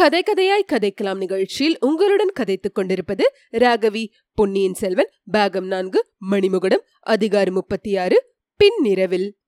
கதை கதையாய் கதைக்கலாம் நிகழ்ச்சியில் உங்களுடன் கதைத்துக் கொண்டிருப்பது ராகவி பொன்னியின் செல்வன் பாகம் நான்கு மணிமுகடம் அதிகாரம் முப்பத்தி ஆறு பின்னிரவில்.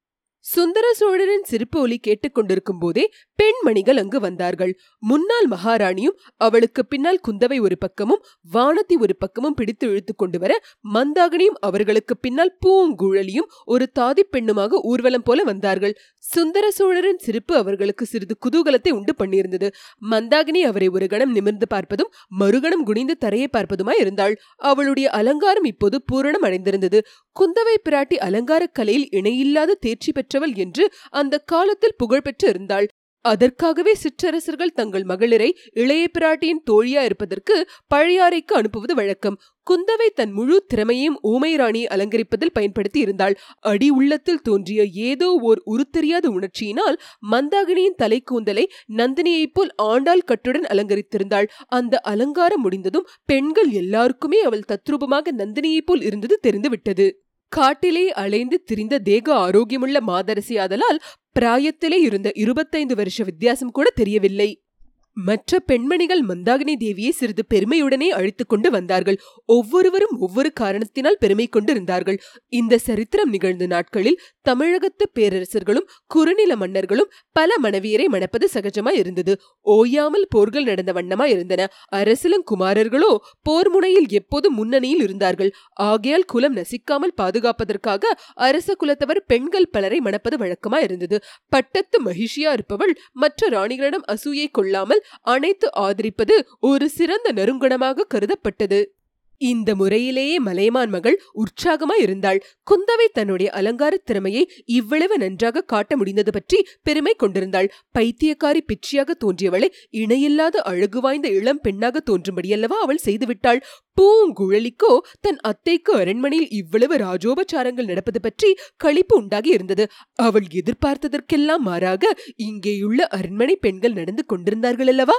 சுந்தர சோழரின் சிரிப்பு ஒலி கேட்டுக்கொண்டிருக்கும் போதே பெண்மணிகள் அங்கு வந்தார்கள். முன்னாள் மகாராணியும் அவளுக்கு பின்னால் குந்தவை ஒரு பக்கமும் வானதி ஒரு பக்கமும் பிடித்து இழுத்து கொண்டு வர மந்தாகனியும் அவர்களுக்கு பின்னால் பூங்குழலியும் ஒரு தாதி பெண்ணுமாக ஊர்வலம் போல வந்தார்கள். சுந்தர சோழரின் சிரிப்பு அவர்களுக்கு சிறிது குதூகலத்தை உண்டு பண்ணியிருந்தது. மந்தாகினி அவரை ஒரு கணம் நிமிர்ந்து பார்ப்பதும் மறுகணம் குனிந்து தரையை பார்ப்பதுமாய் இருந்தாள். அவளுடைய அலங்காரம் இப்போது பூரணம் அடைந்திருந்தது. குந்தவை பிராட்டி அலங்கார கலையில் இணையில்லாத தேர்ச்சி பெற்றவள் என்று அந்த காலத்தில் புகழ்பெற்று இருந்தாள் அதற்காகவே சிற்றரசர்கள் தங்கள் மகளிரை இளைய பிராட்டியின் தோழியா இருப்பதற்கு பழையாறைக்கு அனுப்புவது வழக்கம். குந்தவை தன் முழு திறமையும் ஊமை அலங்கரிப்பதில் பயன்படுத்தி இருந்தாள். அடி உள்ளத்தில் தோன்றிய ஏதோ ஓர் உருத்தெரியாத உணர்ச்சியினால் மந்தாகினியின் தலை கூந்தலை நந்தினியைப் போல் ஆண்டாள் கட்டுடன் அலங்கரித்திருந்தாள். அந்த அலங்காரம் முடிந்ததும் பெண்கள் எல்லாருக்குமே அவள் தத்ரூபமாக நந்தினியைப் போல் இருந்தது தெரிந்துவிட்டது. காட்டிலே அலைந்து திரிந்த தேக ஆரோக்கியமுள்ள மாதரசி ஆதலால் பிராயத்திலே இருந்த இருபத்தைந்து வருஷ வித்தியாசம் கூட தெரியவில்லை. மற்ற பெண்மணிகள் மந்தாகினி தேவியை சிறிது பெருமையுடனே அழைத்துக் கொண்டு வந்தார்கள். ஒவ்வொருவரும் ஒவ்வொரு காரணத்தினால் பெருமை கொண்டிருந்தார்கள். இந்த சரித்திரம் நிகழ்ந்த நாட்களில் தமிழகத்து பேரரசர்களும் குறுநில மன்னர்களும் பல மனைவியரை மணப்பது சகஜமாய் இருந்தது. ஓயாமல் போர்கள் நடந்த வண்ணமாய் இருந்தன. அரசிலும் குமாரர்களோ போர் முனையில் எப்போது முன்னணியில் இருந்தார்கள்? ஆகையால் குலம் நசிக்காமல் பாதுகாப்பதற்காக அரச குலத்தவர் பெண்கள் பலரை மணப்பது வழக்கமாய் இருந்தது. பட்டத்து மகிழ்ச்சியா இருப்பவள் மற்ற ராணிகளிடம் அசூயை கொள்ளாமல் அனைத்து ஆதரிப்பது ஒரு சிறந்த நறுங்குணமாக கருதப்பட்டது. இந்த முறையிலேயே மலையமான் மகள் உற்சாகமாய் இருந்தாள். குந்தவை தன்னுடைய அலங்கார திறமையை இவ்வளவு நன்றாக காட்ட முடிந்தது பற்றி பெருமை கொண்டிருந்தாள். பைத்தியக்காரி பிச்சியாக தோன்றியவளை இணையில்லாத அழகு வாய்ந்த இளம் பெண்ணாக தோன்றும்படியல்லவா அவள் செய்துவிட்டாள்? பூங்குழலிக்கோ தன் அத்தைக்கு அரண்மனையில் இவ்வளவு ராஜோபச்சாரங்கள் நடப்பது பற்றி களிப்பு உண்டாகி இருந்தது. அவள் எதிர்பார்த்ததற்கெல்லாம் மாறாக இங்கேயுள்ள அரண்மனை பெண்கள் நடந்து கொண்டிருந்தார்கள் அல்லவா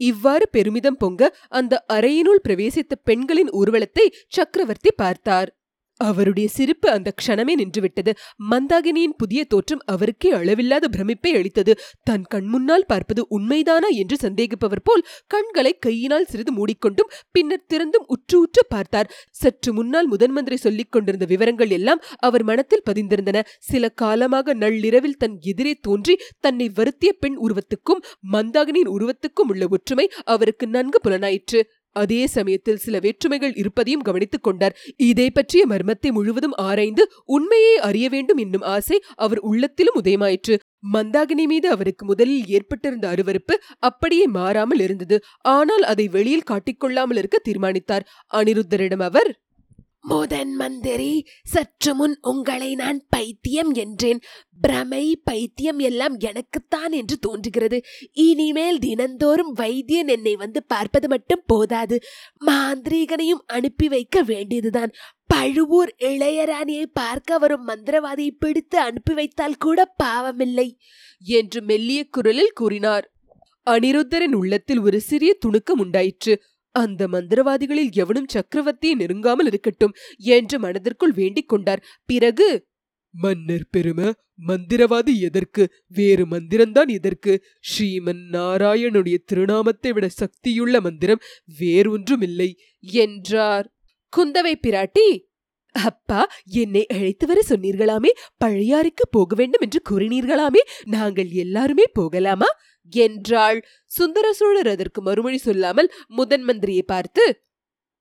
இவ்வாறு பெருமிதம் பொங்க அந்த அறையினுள் பிரவேசித்த பெண்களின் ஊர்வலத்தை சக்கரவர்த்தி பார்த்தார். அவருடைய சிரிப்பு அந்த க்ஷணமே நின்றுவிட்டது. மந்தாகினியின் புதிய தோற்றம் அவருக்கே அளவில்லாத பிரமிப்பை அளித்தது. தன் கண் முன்னால் பார்ப்பது உண்மைதானா என்று சந்தேகிப்பவர் போல் கண்களை கையினால் சிறிது மூடிக்கொண்டும் பின்னர் திறந்தும் உற்று உற்று பார்த்தார். சற்று முன்னால் முதன் மந்திரி சொல்லிக் கொண்டிருந்த விவரங்கள் எல்லாம் அவர் மனத்தில் பதிந்திருந்தன. சில காலமாக நள்ளிரவில் தன் எதிரே தோன்றி தன்னை வருத்திய பெண் உருவத்துக்கும் மந்தாகினியின் உருவத்துக்கும் உள்ள ஒற்றுமை அவருக்கு நன்கு புலனாயிற்று. அதே சமயத்தில் சில வேற்றுமைகள் இருப்பதையும் கவனித்துக் கொண்டார். இதை பற்றிய மர்மத்தை முழுவதும் ஆராய்ந்து உண்மையை அறிய வேண்டும் என்னும் ஆசை அவர் உள்ளத்திலும் உதயமாயிற்று. மந்தாகினி மீது அவருக்கு முதலில் ஏற்பட்டிருந்த அருவருப்பு அப்படியே மாறாமல் இருந்தது. ஆனால் அதை வெளியில் காட்டிக்கொள்ளாமல் இருக்க தீர்மானித்தார். அனிருத்தரிடம் அவர் முதன் மந்திரி சற்று முன் உங்களை நான் பைத்தியம் என்றேன். பிரமை பைத்தியம் எல்லாம் எனக்குத்தான் என்று தோன்றுகிறது. இனிமேல் தினந்தோறும் வைத்தியன் என்னை வந்து பார்ப்பது மட்டும் போதாது. மாந்திரீகனையும் அனுப்பி வைக்க வேண்டியதுதான். பழுவூர் இளையராணியை பார்க்க வரும் மந்திரவாதியை பிடித்து அனுப்பி வைத்தால் கூட பாவமில்லை என்று மெல்லிய குரலில் கூறினார். அனிருத்தரின் உள்ளத்தில் ஒரு சிறிய துணுக்கம் உண்டாயிற்று. அந்த மந்திரவாதிகளில் எவனும் சக்கரவர்த்தியை நெருங்காமல் இருக்கட்டும் என்று மனதிற்குள் வேண்டிக் கொண்டார். பிறகு மன்னர் பெரும மந்திரவாதி எதற்கு? வேறு மந்திரம்தான் எதற்கு? ஸ்ரீமன் நாராயணுடைய திருநாமத்தை விட சக்தியுள்ள மந்திரம் வேறொன்றுமில்லை என்றார். குந்தவை பிராட்டி அப்பா என்னை அழைத்து வர சொன்னீர்களாமே? பழையாறுக்கு போக வேண்டும் என்று கூறினீர்களாமே? நாங்கள் எல்லாருமே போகலாமா? என்றாள். சுந்தர சோழர் அதற்கு மறுமொழி சொல்லாமல் முதன் மந்திரியை பார்த்து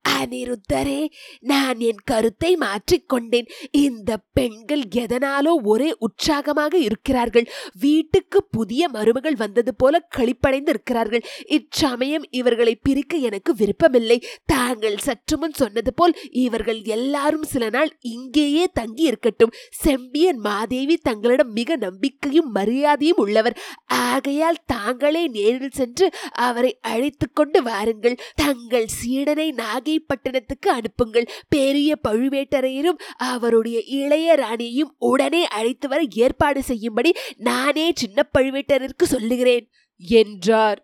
அனிருத்தரே நான் என் கருத்தை மாற்றிக்கொண்டேன். இந்த பெண்கள் எதனாலோ ஒரே உற்சாகமாக இருக்கிறார்கள். வீட்டுக்கு புதிய மருமகள் வந்தது போல களிப்படைந்து இருக்கிறார்கள் இச்சமயம் இவர்களை பிரிக்க எனக்கு விருப்பமில்லை. தாங்கள் சற்று முன் சொன்னது போல் இவர்கள் எல்லாரும் சில நாள் இங்கேயே தங்கி இருக்கட்டும் செம்பியன் மாதேவி தங்களிடம் மிக நம்பிக்கையும் மரியாதையும் உள்ளவர். ஆகையால் தாங்களே நேரில் சென்று அவரை அழைத்து கொண்டு வாருங்கள். தங்கள் சீடனை நாகி பட்டணத்துக்கு அனுப்புங்கள். பெரிய பழுவேட்டரையரும் அவருடைய இளைய ராணியையும் உடனே அழைத்து வர ஏற்பாடு செய்யும்படி நானே சின்ன பழுவேட்டரருக்கு சொல்லுகிறேன் என்றார்.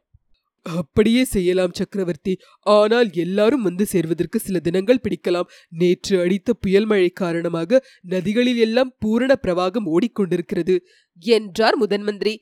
அப்படியே செய்யலாம் சக்கரவர்த்தி. ஆனால் எல்லாரும் வந்து சேர்வதற்கு சில தினங்கள் பிடிக்கலாம். நேற்று அடித்த புயல் மழை காரணமாக நதிகளில் எல்லாம் பூரண பிரவாகம் ஓடிக்கொண்டிருக்கிறது என்றார் முதன்மந்திரி.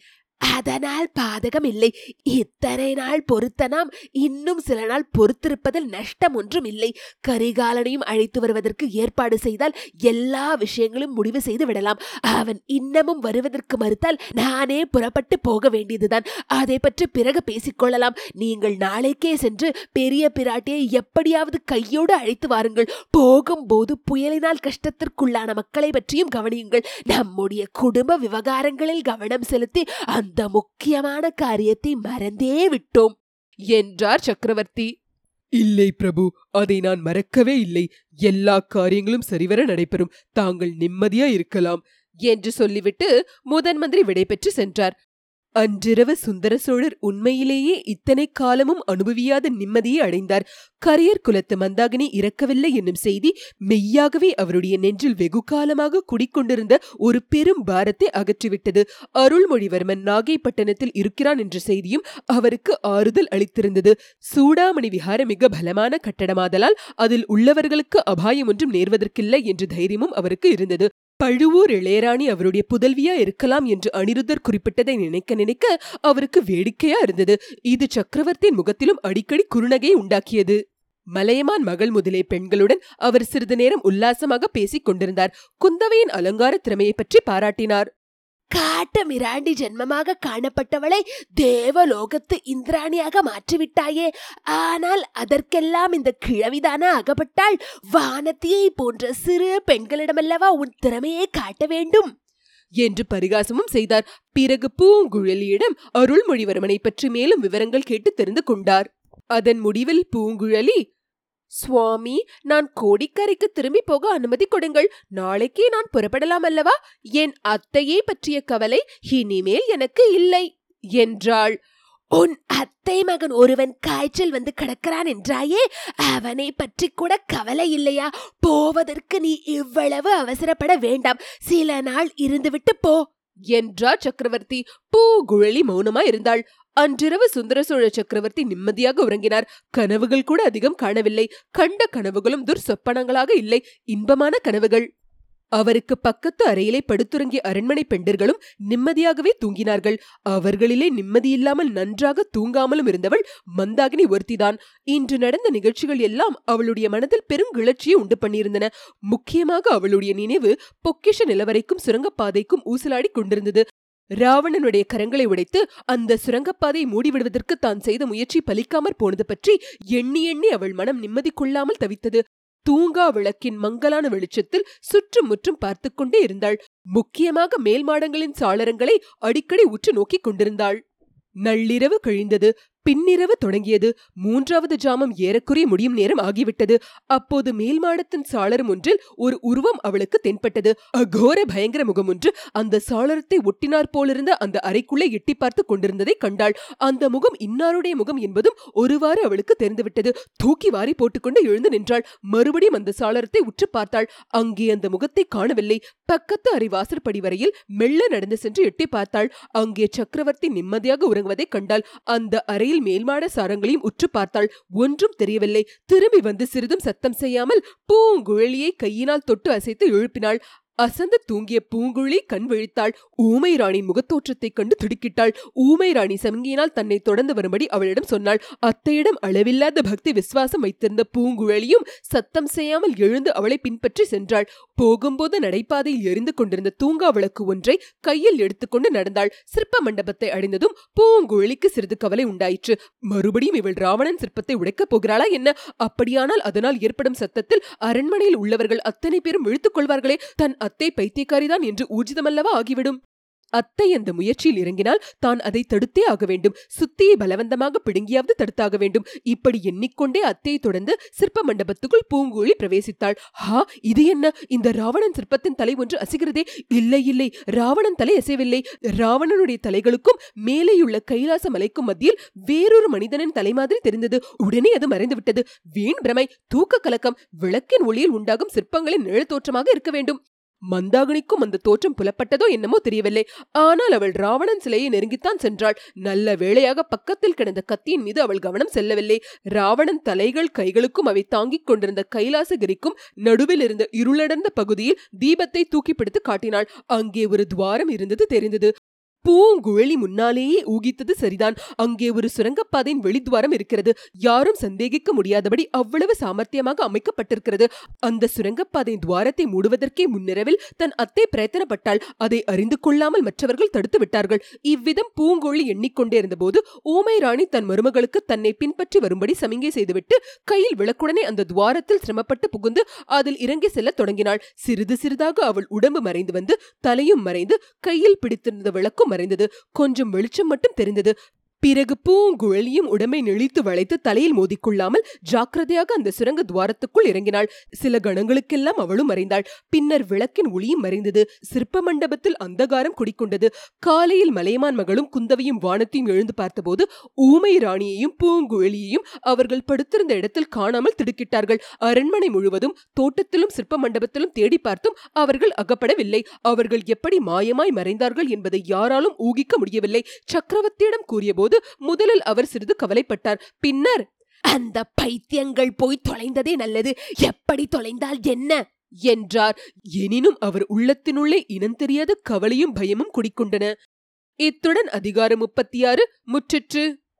அதனால் பாதகம் இல்லை இத்தனை நாள் பொறுத்த நாம் இன்னும் சில நாள் பொறுத்திருப்பதில் நஷ்டம் ஒன்றும் இல்லை கரிகாலனையும் அழைத்து வருவதற்கு ஏற்பாடு செய்தால் எல்லா விஷயங்களும் முடிவு செய்து விடலாம். அவன் இன்னமும் வருவதற்கு மறுத்தால் நானே புறப்பட்டு போக வேண்டியதுதான். அதை பற்றி பிறகு பேசிக்கொள்ளலாம். நீங்கள் நாளைக்கே சென்று பெரிய பிராட்டியை எப்படியாவது கையோடு அழைத்து வாருங்கள். போகும்போது புயலினால் கஷ்டத்திற்குள்ளான மக்களை பற்றியும் கவனியுங்கள். நம்முடைய குடும்ப விவகாரங்களில் கவனம் செலுத்தி அந்த இந்த முக்கியமான காரியத்தை மறந்தே விட்டோம் என்றார் சக்கரவர்த்தி. இல்லை பிரபு அதை நான் மறக்கவே இல்லை. எல்லா காரியங்களும் சரிவர நடைபெறும். தாங்கள் நிம்மதியா இருக்கலாம் என்று சொல்லிவிட்டு முதன் மந்திரி விடைபெற்று சென்றார். அன்றிரவு சுந்தர சோழர் உண்மையிலேயே இத்தனை காலமும் அனுபவியாத நிம்மதியை அடைந்தார். கரையர் குலத்து மந்தாகினி இறக்கவில்லை என்னும் செய்தி மெய்யாகவே அவருடைய நெஞ்சில் வெகு காலமாக குடிக்கொண்டிருந்த ஒரு பெரும் பாரத்தை அகற்றிவிட்டது. அருள்மொழிவர்மன் நாகைப்பட்டினத்தில் இருக்கிறான் என்ற செய்தியும் அவருக்கு ஆறுதல் அளித்திருந்தது. சூடாமணி விஹாரம் மிக பலமான கட்டடமாதலால் அதில் உள்ளவர்களுக்கு அபாயம் ஒன்றும் நேர்வதற்கில்லை என்ற தைரியமும் அவருக்கு இருந்தது. பழுவூர் இளையராணி அவருடைய புதல்வியா இருக்கலாம் என்று அனிருத்தர் குறிப்பிட்டதை நினைக்க நினைக்க அவருக்கு வேடிக்கையா இருந்தது. இது சக்கரவர்த்தியின் முகத்திலும் அடிக்கடி குறுநகை உண்டாக்கியது. மலையமான் மகள் முதலே பெண்களுடன் அவர் சிறிது நேரம் உல்லாசமாக பேசிக் கொண்டிருந்தார். குந்தவையின் அலங்கார திறமையை பற்றி பாராட்டினார். காட்ட மிராண்டி ஜென்மமாக காணப்பட்டவளை தேவலோகத்து இந்திராணியாக மாற்றிவிட்டாயே. ஆனால் அதற்கெல்லாம் இந்த கிழவிதானா அகப்பட்டாள்? வானத்தியை போன்ற சிறு பெண்களிடமல்லவா உன் திறமையை காட்ட வேண்டும்? என்று பரிகாசமும் செய்தார். பிறகு பூங்குழலியிடம் அருள்மொழிவர்மனை பற்றி மேலும் விவரங்கள் கேட்டு தெரிந்து கொண்டார். அதன் முடிவில் பூங்குழலி சுவாமி நான் கோடிக்கரைக்கு திரும்பி போக அனுமதி கொடுங்கள். நாளைக்கே நான் புறப்படலாம் அல்லவா? என் அத்தையை பற்றிய கவலை இனிமேல் எனக்கு இல்லை என்றாள். உன் அத்தை மகன் ஒருவன் காய்ச்சல் வந்து கிடக்கிறான் என்றாயே அவனை பற்றி கூட கவலை இல்லையா? போவதற்கு நீ இவ்வளவு அவசரப்பட வேண்டாம். சில நாள் இருந்துவிட்டு போ என்றார் சக்கரவர்த்தி. பூகுழலி மௌனமா இருந்தாள் அன்றிரவு சுந்தர சோழ சக்கரவர்த்தி நிம்மதியாக உறங்கினார். கனவுகள் கூட அதிகம் காணவில்லை. கண்ட கனவுகளும் துர்சொப்பனங்களாக இல்லை. இன்பமான கனவுகள். அவருக்கு பக்கத்து அறையிலே படுத்துறங்கிய அரண்மனை பெண்டர்களும் நிம்மதியாகவே தூங்கினார்கள். அவர்களிலே நிம்மதியில்லாமல் நன்றாக தூங்காமலும் இருந்தவள் மந்தாகினி ஒருத்திதான். இன்று நடந்த நிகழ்ச்சிகள் எல்லாம் அவளுடைய மனதில் பெருங்கிளர்ச்சியை உண்டு பண்ணியிருந்தன. முக்கியமாக அவளுடைய நினைவு பொக்கிஷ நிலவரைக்கும் சுரங்கப்பாதைக்கும் ஊசலாடி கொண்டிருந்தது. ராவணனுடைய கரங்களை உடைத்து அந்த சுரங்கப்பாதையை மூடிவிடுவதற்கு தான் செய்த முயற்சி பலிக்காமற் போனது பற்றி எண்ணி எண்ணி அவள் மனம் நிம்மதி கொள்ளாமல் தவித்தது. தூங்கா விளக்கின் மங்கலான வெளிச்சத்தில் சுற்றும் முற்றும் பார்த்து கொண்டே இருந்தாள். முக்கியமாக மேல் மாடங்களின் சாளரங்களை அடிக்கடி உற்று நோக்கிக் கொண்டிருந்தாள். நள்ளிரவு கழிந்தது. பின்னிரவு தொடங்கியது. மூன்றாவது ஜாமம் ஏறக்குறைய முடியும் நேரம் ஆகிவிட்டது. அப்போது மேல் மாடத்தின் சாளரம் ஒன்றில் ஒரு உருவம் அவளுக்கு தென்பட்டது. அகோர பயங்கர முகம் ஒன்று அந்த சாளரத்தை ஒட்டினார் போலிருந்த அந்த அறைக்குள்ளே எட்டி பார்த்து கொண்டிருந்ததை கண்டாள். அந்த முகம் இன்னாருடைய முகம் என்பதும் ஒருவாறு அவளுக்கு தெரிந்துவிட்டது. தூக்கி வாரி போட்டுக்கொண்டு எழுந்து நின்றாள். மறுபடியும் அந்த சாளரத்தை உற்று பார்த்தாள். அங்கே அந்த முகத்தை காணவில்லை. பக்கத்து அறை வாசற்படி வரையில் மெல்ல நடந்து சென்று எட்டி பார்த்தாள். அங்கே சக்கரவர்த்தி நிம்மதியாக உறங்குவதை கண்டாள். அந்த அறையில் மேல்மாட சாரங்களையும் உற்று பார்த்தாள். ஒன்றும் தெரியவில்லை. திரும்பி வந்து சிறிதும் சத்தம் செய்யாமல் பூங்குழலியை கையினால் தொட்டு அசைத்து எழுப்பினாள். அசந்து தூங்கிய பூங்குழி கண் விழித்தாள். ஊமை ராணி முகத்தோற்றத்தைக் கண்டு துடிக்கிட்டாள். ஊமை ராணி சமங்கியினால் தன்னை தொடர்ந்து வரும்படி அவளிடம் சொன்னாள். அத்தையிடம் அளவில்லாத பக்தி விசுவாசம் வைத்திருந்த பூங்குழலியும் சத்தம் செய்யாமல் எழுந்து அவளை பின்பற்றி சென்றாள். போகும்போது நடைபாதையில் எரிந்து கொண்டிருந்த தூங்கா விளக்கு ஒன்றை கையில் எடுத்துக்கொண்டு நடந்தாள். சிற்ப மண்டபத்தை அடைந்ததும் பூங்குழலிக்கு சிறிது கவலை உண்டாயிற்று. மறுபடியும் இவள் ராவணன் சிற்பத்தை உடைக்கப் போகிறாளா என்ன? அப்படியானால் அதனால் ஏற்படும் சத்தத்தில் அரண்மனையில் உள்ளவர்கள் அத்தனை பேரும் இழுத்துக் கொள்வார்களே. தன் அத்தை பைத்தியக்காரிதான் என்று ஊர்ஜிதமல்லவா ஆகிவிடும். அத்தை அந்த முயற்சியில் இறங்கினால் தான் அதை தடுத்தே ஆக வேண்டும். சுத்தியை பலவந்தமாக பிடுங்கியாவது தடுத்தாக வேண்டும். இப்படி எண்ணிக்கொண்டே அத்தையை தொடர்ந்து சிற்ப மண்டபத்துக்குள் பூங்குழி பிரவேசித்தாள். ஹா இது என்ன? இந்த ராவணன் சிற்பத்தின் தலை ஒன்று அசைகிறதே. இல்லை இல்லை ராவணன் தலை அசைவில்லை ராவணனுடைய தலைகளுக்கும் மேலேயுள்ள கைலாச மலைக்கும் மத்தியில் வேறொரு மனிதனின் தலை மாதிரி தெரிந்தது. உடனே அது மறைந்து விட்டது வீண் பிரமை தூக்க கலக்கம் விளக்கின் ஒளியில் உண்டாகும் சிற்பங்களின் நிழல் தோற்றமாக இருக்க வேண்டும். மந்தாகினிக்கும் அந்த தோற்றம் புலப்பட்டதோ என்னமோ தெரியவில்லை. ஆனால் அவள் ராவணன் சிலையை நெருங்கித்தான் சென்றாள். நல்ல வேளையாக பக்கத்தில் கிடந்த கத்தியின் மீது அவள் கவனம் செல்லவில்லை. ராவணன் தலைகள் கைகளுக்கும் அவை தாங்கிக் கொண்டிருந்த கைலாசகிரிக்கும் நடுவில் இருந்த இருளடர்ந்த பகுதியில் தீபத்தை தூக்கி பிடித்து காட்டினாள். அங்கே ஒரு துவாரம் இருந்தது தெரிந்தது. பூங்குழலி முன்னாலேயே ஊகித்தது சரிதான். அங்கே ஒரு சுரங்கப்பாதையின் வெளித்வாரம் இருக்கிறது. யாரும் சந்தேகிக்க முடியாதபடி அவ்வளவு சாமர்த்தியமாக அமைக்கப்பட்டிருக்கிறது. அந்த சுரங்கப்பாதையின் துவாரத்தை மூடுவதற்கே முன்னிரவில் தன் அத்தை பிரயத்தனப்பட்டால் அதை அறிந்து கொள்ளாமல் மற்றவர்கள் தடுத்து விட்டார்கள். இவ்விதம் பூங்குழலி எண்ணிக்கொண்டே இருந்தபோது ஊமை ராணி தன் மருமகளுக்கு தன்னை பின்பற்றி வரும்படி சமிங்கை செய்துவிட்டு கையில் விளக்குடனே அந்த துவாரத்தில் சிரமப்பட்டு புகுந்து அதில் இறங்கி செல்லத் தொடங்கினாள். சிறிது சிறிதாக அவள் உடம்பு மறைந்து வந்து தலையும் மறைந்து கையில் பிடித்திருந்த விளக்கும் மறைந்தது. கொஞ்சம் வெளிச்சம் மட்டும் தெரிந்தது. பிறகு பூங்குழலியும் உடம்பை நெளித்து வளைத்து தலையில் மோதிக்கொள்ளாமல் ஜாக்கிரதையாக அந்த சுரங்க துவாரத்துக்குள் இறங்கினாள். சில கணங்களுக்கெல்லாம் அவளும் மறைந்தாள். பின்னர் விளக்கின் ஒளியும் மறைந்தது. சிற்ப மண்டபத்தில் அந்தகாரம் குடிக்கொண்டது. காலையில் மலையமான் மகளும் குந்தவையும் வானத்தையும் எழுந்து பார்த்தபோது ஊமை ராணியையும் பூங்குழலியையும் அவர்கள் படுத்திருந்த இடத்தில் காணாமல் திடுக்கிட்டார்கள். அரண்மனை முழுவதும் தோட்டத்திலும் சிற்ப மண்டபத்திலும் தேடி பார்த்தும் அவர்கள் அகப்படவில்லை. அவர்கள் எப்படி மாயமாய் மறைந்தார்கள் என்பதை யாராலும் ஊகிக்க முடியவில்லை. சக்கரவர்த்தியிடம் கூறியபோது முதலில் அவர் சிறிது கவலைப்பட்டார். பின்னர் அந்த பைத்தியங்கள் போய் தொலைந்ததே நல்லது. எப்படி தொலைந்தால் என்ன? என்றார். எனினும் அவர் உள்ளத்தினுள்ளே இனம் தெரியாத கவலையும் பயமும் குடிக்கொண்டன. இத்துடன் அதிகாரம் முப்பத்தி ஆறு முற்றிற்று.